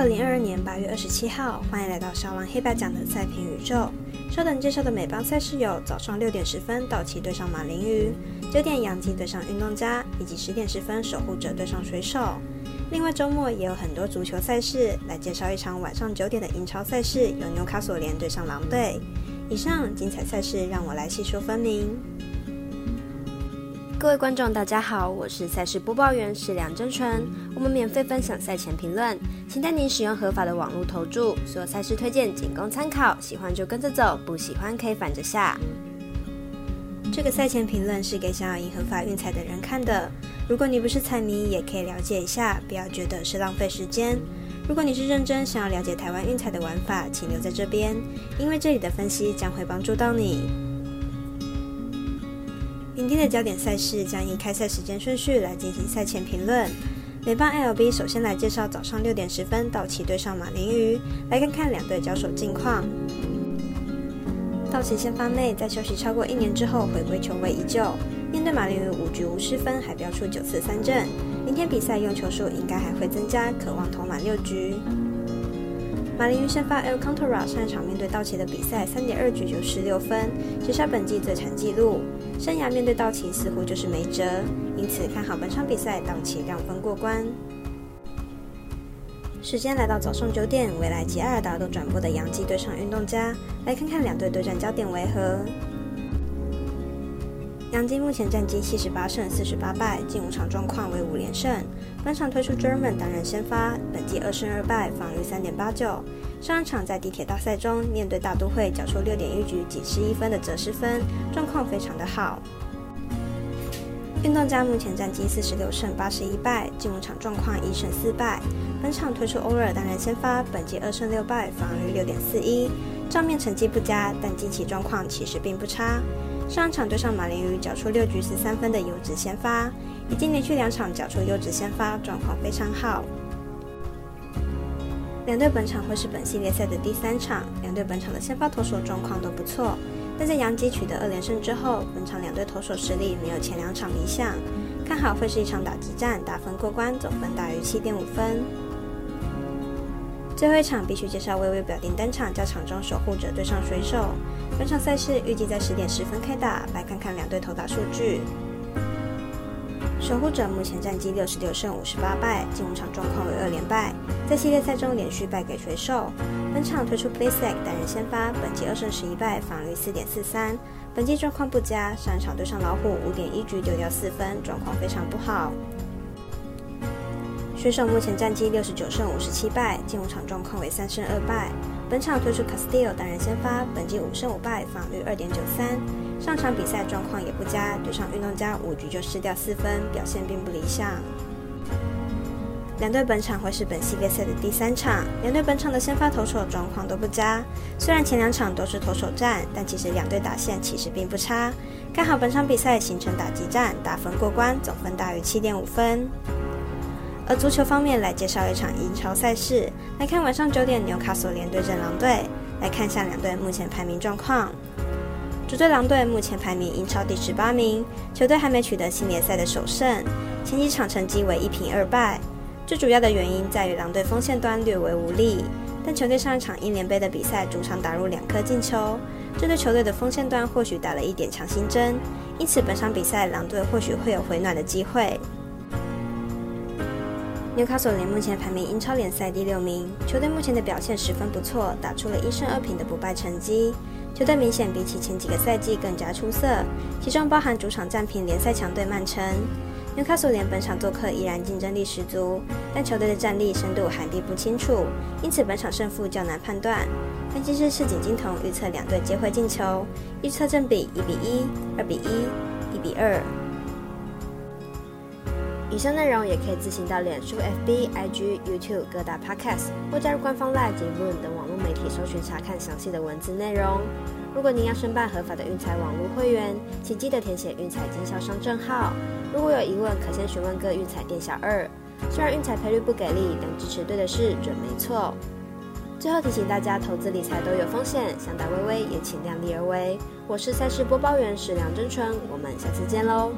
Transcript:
二零二二年八月二十七号，欢迎来到小王黑白奖的赛评宇宙。稍等介绍的美邦赛事有：早上六点十分，道奇对上马林鱼；九点洋基对上运动家，以及十点十分，守护者对上水手。另外，周末也有很多足球赛事，来介绍一场晚上九点的英超赛事，有纽卡索联对上狼队。以上精彩赛事，让我来细说分明。各位观众，大家好，我是赛事播报员是梁真纯。我们免费分享赛前评论，请带您使用合法的网络投注。所有赛事推荐仅供参考，喜欢就跟着走，不喜欢可以反着下。这个赛前评论是给想要赢合法运彩的人看的。如果你不是彩迷，也可以了解一下，不要觉得是浪费时间。如果你是认真想要了解台湾运彩的玩法，请留在这边，因为这里的分析将会帮助到你。明天的焦点赛事将以开赛时间顺序来进行赛前评论。美邦 LB 首先来介绍早上六点十分道奇对上马林鱼，来看看两队交手近况。道奇先发妹在休息超过一年之后回归球位依旧，面对马林鱼五局无失分，还飙出九次三振。明天比赛用球数应该还会增加，渴望投满六局。马林鱼先发 El Cantora 上一场面对道奇的比赛，三点二局就失六分，写下本季最惨纪录。生涯面对道奇似乎就是没辙，因此看好本场比赛道奇让分过关。时间来到早上九点，未来及艾尔达都转播的洋基对上运动家，来看看两队对战焦点为何。杨基目前战绩七十八胜四十八败，近五场状况为五连胜。本场推出 German 担任先发，本季二胜二败，防御三点八九。上一场在地铁大赛中面对大都会，缴出六点一局仅失一分的折失分，状况非常的好。运动家目前战绩四十六胜八十一败，近五场状况一胜四败。本场推出欧尔担任先发，本季二胜六败，防御六点四一，账面成绩不佳，但近期状况其实并不差。上场对上马林鱼，缴出六局十三分的优质先发，已经连续两场缴出优质先发，状况非常好。两队本场会是本系列赛的第三场，两队本场的先发投手状况都不错，但在杨基取得二连胜之后，本场两队投手实力没有前两场理想，看好会是一场打击战，打分过关，总分大于七点五分。最后一场必须介绍微微表定单场，较场中守护者对上水手。本场赛事预计在十点十分开打，来看看两队投打数据。守护者目前战绩六十六胜五十八败，近五场状况为二连败，在系列赛中连续败给水手。本场推出 Playsack 担任先发，本季二胜十一败，防率四点四三，本季状况不佳，上一场对上老虎五点一局丢掉四分，状况非常不好。选手目前战绩六十九胜五十七败，近五场状况为三胜二败。本场推出 Castillo 担任先发，本季五胜五败，防率二点九三。上场比赛状况也不佳，对上运动家五局就失掉四分，表现并不理想。两队本场会是本系列赛的第三场，两队本场的先发投手状况都不佳。虽然前两场都是投手战，但其实两队打线其实并不差。看好本场比赛形成打击战，打分过关，总分大于七点五分。而足球方面，来介绍一场英超赛事。来看晚上九点纽卡索联对阵狼队。来看下两队目前排名状况。主队狼队目前排名英超第十八名，球队还没取得新联赛的首胜，前几场成绩为一平二败。最主要的原因在于狼队锋线端略为无力，但球队上一场英联杯的比赛主场打入两颗进球，这对球队的锋线端或许打了一点强心针，因此本场比赛狼队或许会有回暖的机会。纽卡索联目前排名英超联赛第六名，球队目前的表现十分不错，打出了一胜二平的不败成绩。球队明显比起前几个赛季更加出色，其中包含主场战平联赛强队曼城。纽卡索联本场做客依然竞争力十足，但球队的战力深度还并不清楚，因此本场胜负较难判断。分析师赤井金童预测两队皆会进球，预测正比一比一、二比一、一比二。以上内容也可以自行到脸书、FB、IG、YouTube 各大 Podcast 或加入官方 Live 及 Room 等网络媒体搜寻查看详细的文字内容。如果您要申办合法的运彩网络会员，请记得填写运彩经销商证号。如果有疑问，可先询问各运彩店小二。虽然运彩赔率不给力，但支持对的事准没错。最后提醒大家，投资理财都有风险，想打微微也请量力而为。我是赛事播报员史梁真纯，我们下次见喽。